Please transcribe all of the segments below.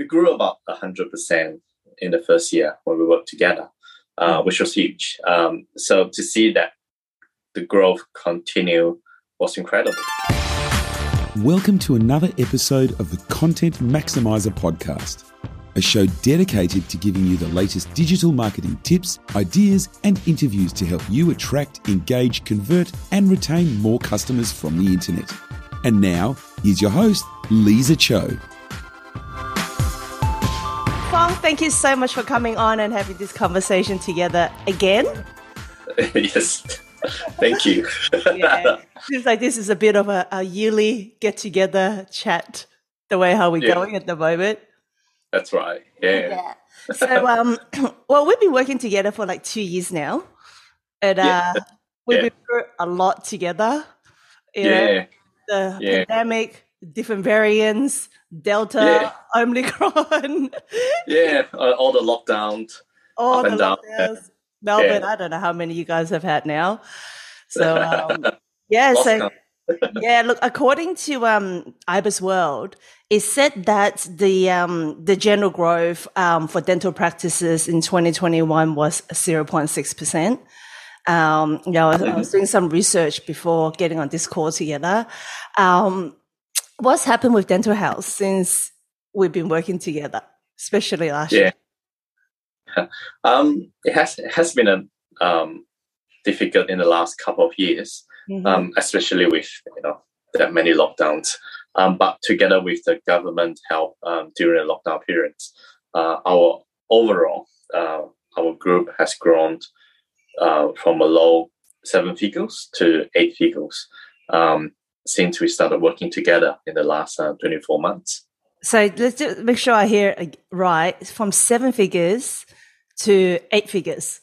we grew about hundred percent in the first year when we worked together, uh, which was huge. Um, so to see that the growth continue was incredible. Welcome to another episode of the Content Maximizer podcast, a show dedicated to giving you the latest digital marketing tips, ideas, and interviews to help you attract, engage, convert, and retain more customers from the internet. And now, here's your host, Lisa Cho. Fong, thank you so much for coming on and having this conversation together again. yes. Thank you. yeah. Seems like this is a bit of a, a yearly get together chat, the way how we're Yeah. going at the moment. That's right. Yeah. So, um, well, we've been working together for like two years now, and uh, Yeah. we've Yeah. been through a lot together. You know, Yeah. the Yeah. pandemic, different variants, Delta, Omicron, Yeah. All the lockdowns. all the and down. lockdowns. Melbourne, Yeah. I don't know how many you guys have had now. So, um, yeah, so yeah, look, according to um, IBISWorld, it said that the um, the general growth um, for dental practices in 2021 was 0.6 percent. Um, you know, I was- I was doing some research before getting on this call together. Um, what's happened with dental health since we've been working together, especially last Yeah. year? Um, it has it has been a um, difficult in the last couple of years, Mhm. um, especially with you know that many lockdowns. Um, but together with the government help um, during the lockdown periods, uh, our overall uh, our group has grown uh, from a low seven figures to eight figures um, since we started working together in the last uh, 24 months. So let's just make sure I hear right. From seven figures to eight figures.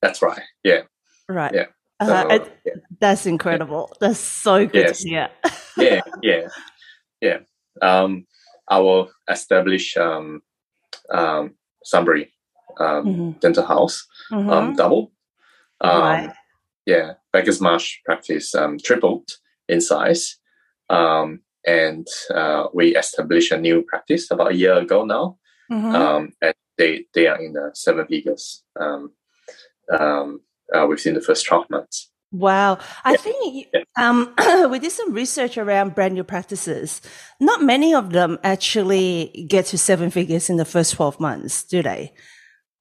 That's right. Yeah. Right. Yeah. Uh, Uh, yeah. that's incredible. That's so good Yes. to hear. yeah, yeah, yeah. Um, our established um, um, Sunbury um, Mhm. dental house um, Mhm. double. Um, Right. Yeah, Bacchus Marsh practice um, tripled in size, um, and uh, we established a new practice about a year ago now, Mhm. um, and they they are in the seven figures um, um, uh, within the first twelve months. Wow. I Yeah. think um, we did some research around brand new practices. Not many of them actually get to seven figures in the first 12 months, do they?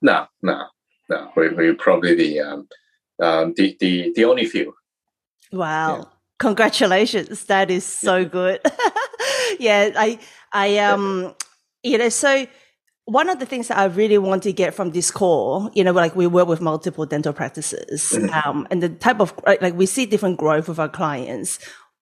No, no, no. We we probably the um, um, the the the only few. Wow. Congratulations. That is so good. yeah, I I um you know, so one of the things that I really want to get from this call, you know, like we work with multiple dental practices, um, and the type of like like, we see different growth with our clients,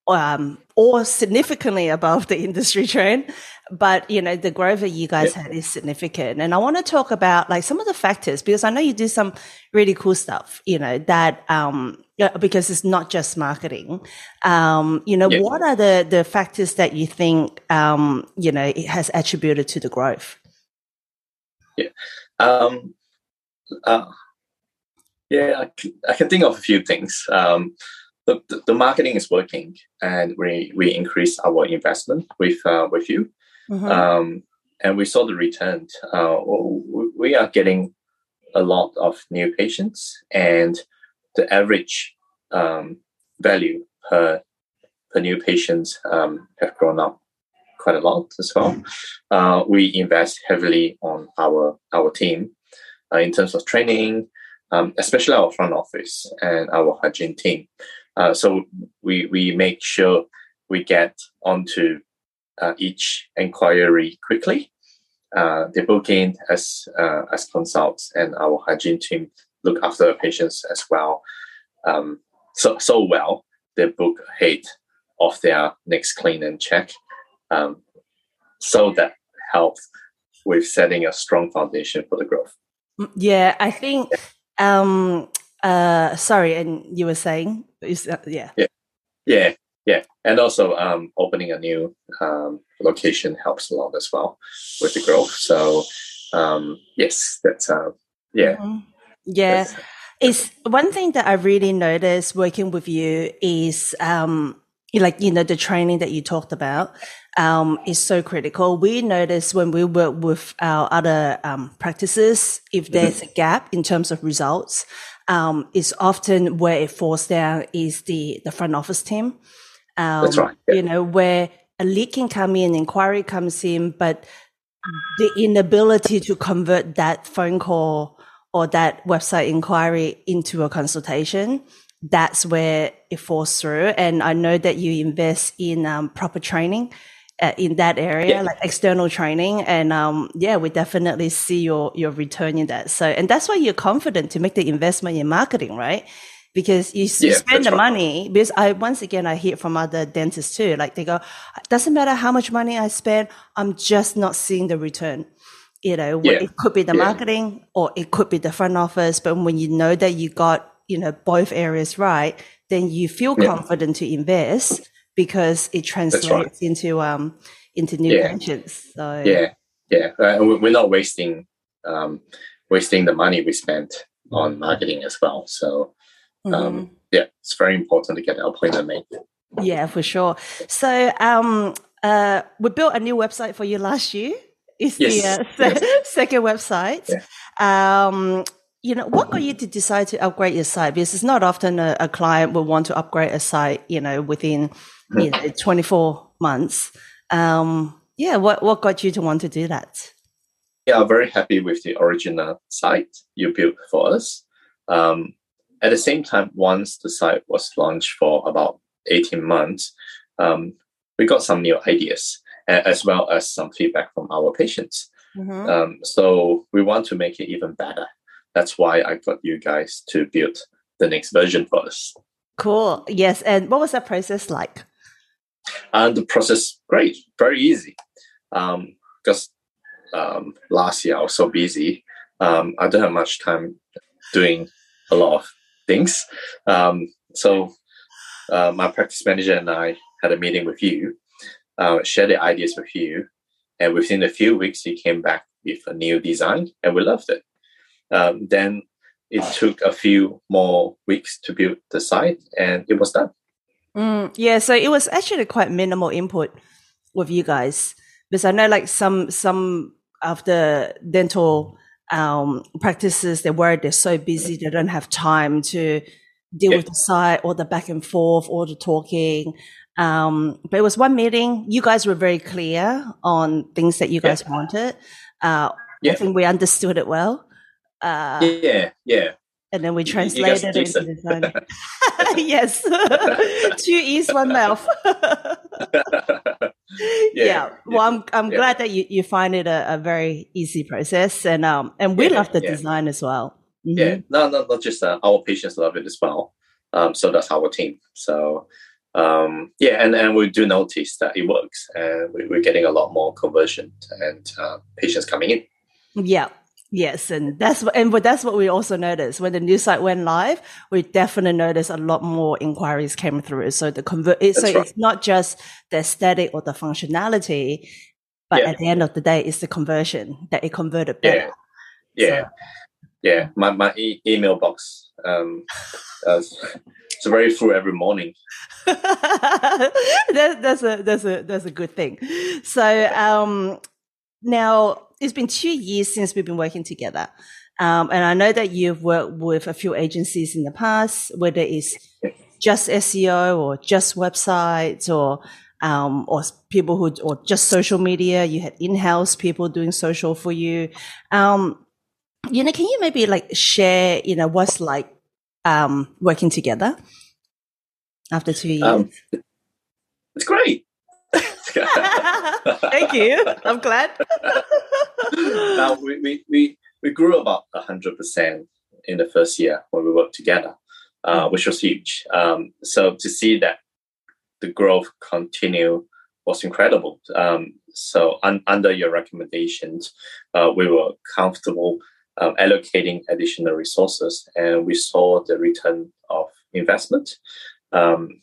um, or significantly above the industry trend. But you know, the growth that you guys had is significant, and I want to talk about like some of the factors because I know you do some really cool stuff. You know that um, because it's not just marketing. Um, you know, Yeah. what are the the factors that you think um, you know it has attributed to the growth? Yeah. Um, uh, yeah, I can, I can think of a few things. Um, the, the, the marketing is working, and we we increased our investment with uh, with you, Mhm. um, and we saw the return. Uh, we- we are getting a lot of new patients, and the average um, value per per new patients um, have grown up quite a lot as well. Uh, we invest heavily on our our team uh, in terms of training, um, especially our front office and our hygiene team. Uh, so we we make sure we get onto uh, each inquiry quickly. Uh, they book in as uh, as consults, and our hygiene team look after patients as well. Um, so so well, they book ahead of their next clean and check. Um, so that helps with setting a strong foundation for the growth. Mm, Yeah, I think. Um, uh, sorry, and you were saying, is that, yeah, Yeah, yeah, and also um, opening a new um, location helps a lot as well with the growth. So um, yes, that's uh, yeah, Mhm. yeah. that's- It's one thing that I really noticed working with you is, um, like you know the training that you talked about um, is so critical. We notice when we work with our other um, practices, if there's a gap in terms of results, um, it's often where it falls down is the the front office team. That's right. Yeah. You know where a lead can come in, inquiry comes in, but the inability to convert that phone call or that website inquiry into a consultation that's where it falls through. And I know that you invest in um, proper training in that area, yeah. like external training. And um, yeah, we definitely see your your return in that. So, and that's why you're confident to make the investment in marketing, right? Because you, yeah, spend the right. money. Because I once again I hear from other dentists too, like they go, doesn't matter how much money I spend, I'm just not seeing the return. You know, yeah. it could be the marketing or it could be the front office, but when you know that you got you know both areas right, then you feel confident to invest because it translates right. into um into new yeah. pensions. So yeah, yeah, uh, we're not wasting um wasting the money we spent on marketing as well. So um, mm-hmm. yeah, it's very important to get our appointment made. Yeah, for sure. So um uh we built a new website for you last year. It's yes. the uh, yes. second website. Yeah. Um, you know, what got you to decide to upgrade your site? Because it's not often a, a client will want to upgrade a site, you know, within you know, 24 months. Um, yeah, what, what got you to want to do that? Yeah, very happy with the original site you built for us. Um, at the same time, once the site was launched for about 18 months, um, we got some new ideas as well as some feedback from our patients. Mm-hmm. Um, so we want to make it even better that's why I got you guys to build the next version for us. Cool. Yes. And what was that process like? And the process, great, very easy. Um, because um, last year I was so busy, um, I don't have much time doing a lot of things. Um, so uh, my practice manager and I had a meeting with you, uh, shared the ideas with you, and within a few weeks he came back with a new design, and we loved it. Um, then it took a few more weeks to build the site, and it was done. Mm, yeah, so it was actually quite minimal input with you guys because I know like some some of the dental um, practices they're worried they're so busy they don't have time to deal yeah. with the site or the back and forth or the talking. Um, but it was one meeting. You guys were very clear on things that you guys yeah. wanted. Uh, yeah. I think we understood it well. Uh, yeah, yeah. And then we translate it into design. yes, two ears, one mouth. yeah, yeah, Well, I'm I'm yeah. glad that you, you find it a, a, very easy process, and um and we love the design as well. Mm-hmm. Yeah, no, no, not just uh, our patients love it as well. Um, so that's our team. So um, yeah, and, and we do notice that it works, and we, are getting a lot more conversion and uh, patients coming in. Yeah, Yes, and that's what, and that's what we also noticed when the new site went live. We definitely noticed a lot more inquiries came through. So the convert, so right. it's not just the aesthetic or the functionality, but yeah. at the end of the day, it's the conversion that it converted better. Yeah, yeah, so. yeah. My my e- email box, um, uh, it's very full every morning. that, that's a that's a that's a good thing. So um, now it's been two years since we've been working together. Um, and I know that you've worked with a few agencies in the past, whether it's just SEO or just websites or um, or people who or just social media. You had in-house people doing social for you. Um, you know, can you maybe like share, you know, what's like um, working together after two years? Um, it's great. Thank you. I'm glad. now we, we, we, we grew about hundred percent in the first year when we worked together, uh, mm. which was huge. Um, so to see that the growth continue was incredible. Um, so un- under your recommendations, uh, we were comfortable um, allocating additional resources, and we saw the return of investment. Um,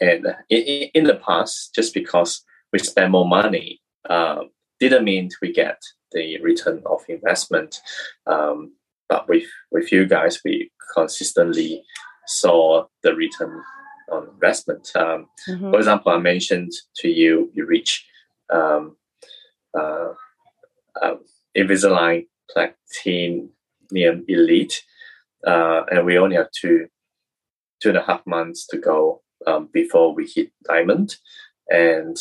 and in, in, the past, just because we spend more money uh, didn't mean we get the return of investment. Um, but with with you guys, we consistently saw the return on investment. Um, mm-hmm. For example, I mentioned to you, you reach um, uh, uh, Invisalign Platinum Elite, uh, and we only have two two and a half months to go um, before we hit Diamond, and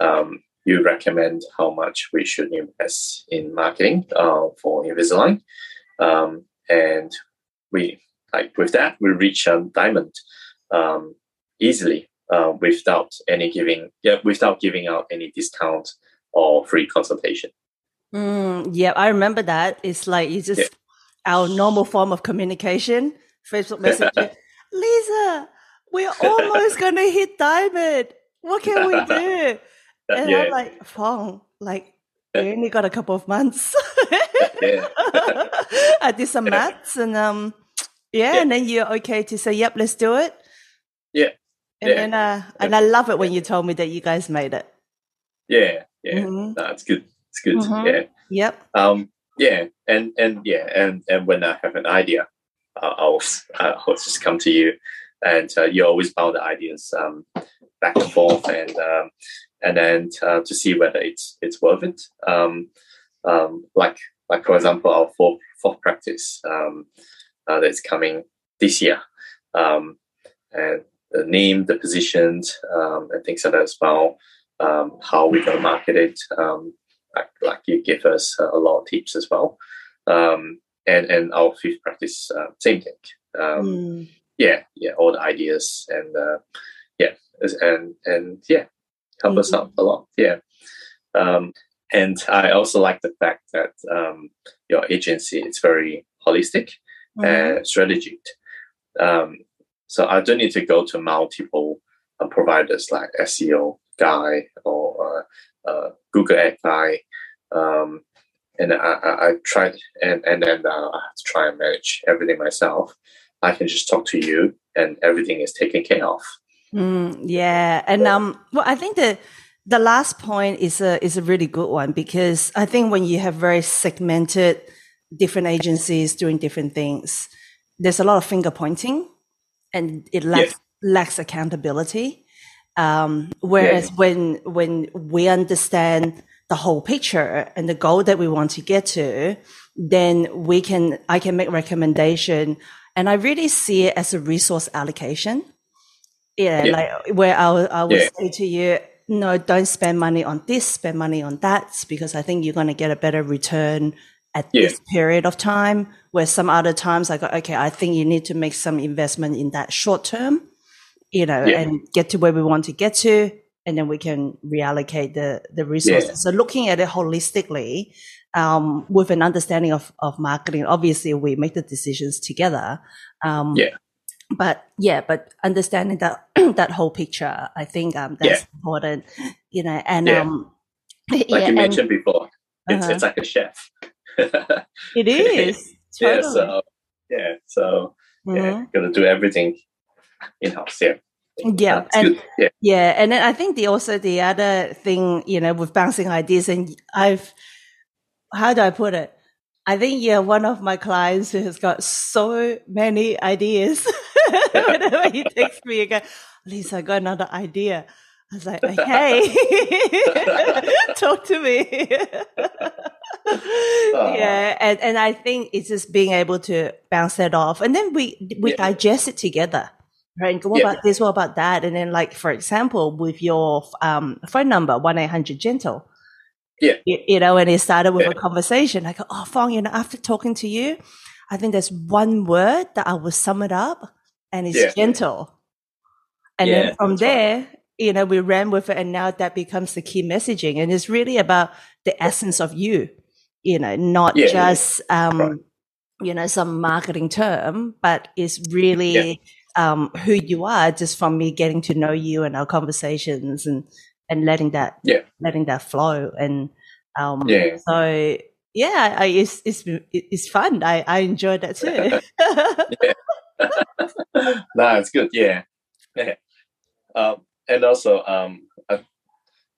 um, you recommend how much we should invest in marketing uh, for Invisalign, um, and we like with that we reach um, Diamond um, easily uh, without any giving yeah without giving out any discount or free consultation. Mm, yeah, I remember that. It's like it's just yeah. our normal form of communication. Facebook Messenger. Lisa, we're almost gonna hit diamond. What can we do? And yeah. I'm like, Fong, like we only got a couple of months. I did some maths and um yeah, yeah, and then you're okay to say, Yep, let's do it. Yeah. And then uh and I love it when you told me that you guys made it. Yeah, yeah. Mm-hmm. No, it's good. It's good. Mm-hmm. Yeah. Yep. Um yeah, and and yeah, and and when I have an idea, uh, I'll I'll just come to you, and uh, you always bounce the ideas um, back and forth, and um, and then uh, to see whether it's it's worth it. Um, um, like like for example, our fourth fourth practice um, uh, that's coming this year, um, and the name, the positions, um, and things like that as well. Um, how we're going to market it. Um, like, like you give us a lot of tips as well. Um, and and our fifth practice, uh, same thing. Um, mm. Yeah, yeah, all the ideas and uh, yeah, and and yeah, help mm-hmm. us out a lot. Yeah. Um, and I also like the fact that um, your agency is very holistic mm-hmm. and strategic. Um, so I don't need to go to multiple uh, providers like SEO guy or uh, uh, Google Ad guy. Um, and I, I, I, tried, and, and then uh, I have to try and manage everything myself. I can just talk to you, and everything is taken care of. Mm, yeah, and um, well, I think the the last point is a is a really good one because I think when you have very segmented different agencies doing different things, there's a lot of finger pointing, and it lacks yeah. lacks accountability. Um, whereas yeah. when when we understand the whole picture and the goal that we want to get to, then we can I can make recommendation, and I really see it as a resource allocation. Yeah, yeah. like where I, I would yeah. say to you, no, don't spend money on this, spend money on that, because I think you're going to get a better return at yeah. this period of time. Where some other times I go, okay, I think you need to make some investment in that short term, you know, and get to where we want to get to, and then we can reallocate the the resources. So looking at it holistically, um, with an understanding of of marketing, obviously we make the decisions together. Um, yeah but yeah, but understanding that that whole picture, I think um, that's yeah. important, you know. And yeah. um, like yeah, you mentioned and, before, it's uh-huh. it's like a chef. it is. Totally. Yeah. So yeah. So mm-hmm. yeah, gonna do everything in house. Yeah. Yeah, That's and yeah. yeah, and then I think the also the other thing, you know, with bouncing ideas, and I've, how do I put it? I think you're one of my clients who has got so many ideas. Whenever he texts me again, Lisa, I got another idea. I was like, hey, talk to me. yeah, and, and I think it's just being able to bounce that off, and then we we yeah. digest it together, right? And go, what yeah. about this? What about that? And then, like for example, with your um, phone number one eight hundred gentle, yeah, you, you, know, and it started with yeah. a conversation. I go, oh, Fong, you know, after talking to you, I think there's one word that I will sum it up and it's gentle. And yeah, then from there, right. you know, we ran with it and now that becomes the key messaging. And it's really about the essence of you, you know, not yeah, just, um, right. you know, some marketing term, but it's really, um, who you are just from me getting to know you and our conversations and, and letting that, yeah. letting that flow. And, um, yeah. so yeah, I, it's, it's, it's fun. I, I enjoyed that too. no, it's good. Yeah, yeah. Um, and also, um, I,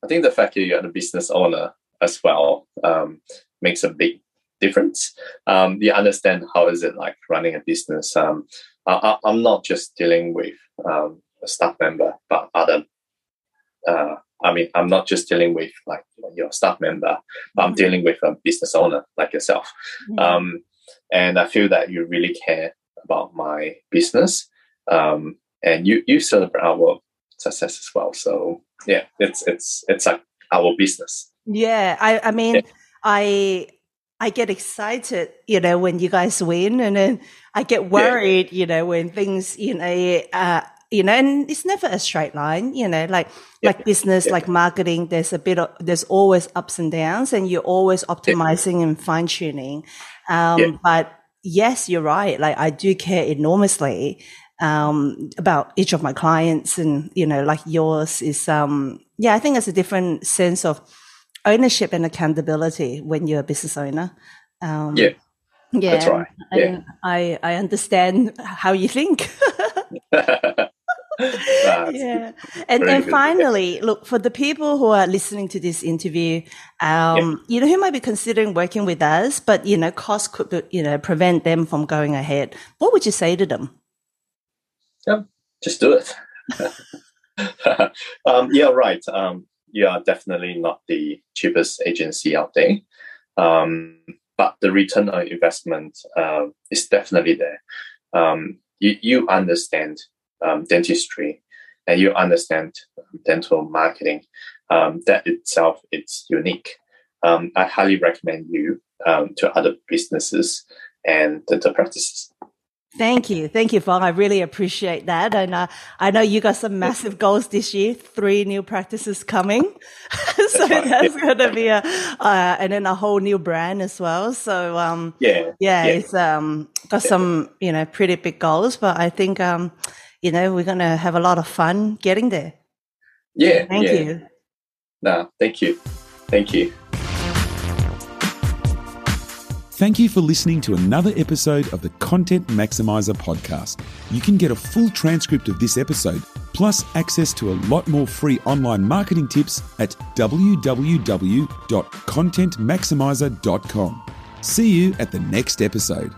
I think the fact that you're a business owner as well um, makes a big difference. Um, you understand how is it like running a business. Um, I, am not just dealing with um, a staff member, but other. Uh, I mean, I'm not just dealing with like your staff member, but I'm mm-hmm. dealing with a business owner like yourself. Mm-hmm. Um, and I feel that you really care about my business, um, and you you celebrate our success as well. So yeah, it's it's it's like our business. Yeah, I I mean, yeah. I I get excited, you know, when you guys win, and then I get worried, yeah. you know, when things, you know, uh, you know, and it's never a straight line, you know, like yeah. like business, yeah. like marketing. There's a bit of there's always ups and downs, and you're always optimizing and fine tuning. Um, but yes, you're right. Like I do care enormously um, about each of my clients, and you know, like yours is, um, yeah, I think it's a different sense of ownership and accountability when you're a business owner. Um, yeah. Yeah, that's right. Yeah. I, I understand how you think. yeah. And then finally, look, for the people who are listening to this interview, um, yeah. you know, who might be considering working with us, but, you know, cost could, you know, prevent them from going ahead. What would you say to them? Yeah, just do it. um, yeah, right. Um, you are definitely not the cheapest agency out there. Um, but the return on investment uh, is definitely there. Um, you, you understand um, dentistry and you understand dental marketing. Um, that itself it's unique. Um, I highly recommend you um, to other businesses and dental practices. Thank you. Thank you, Fong. I really appreciate that. And uh, I know you got some massive goals this year, three new practices coming. so that's going to be a, uh, and then a whole new brand as well. So, um, yeah, yeah, yeah, it's, um, got some, you know, pretty big goals, but I think, um, you know, we're going to have a lot of fun getting there. Yeah. Thank yeah. you. No, thank you. Thank you. Thank you for listening to another episode of the Content Maximizer podcast. You can get a full transcript of this episode, plus access to a lot more free online marketing tips at www.contentmaximizer.com. See you at the next episode.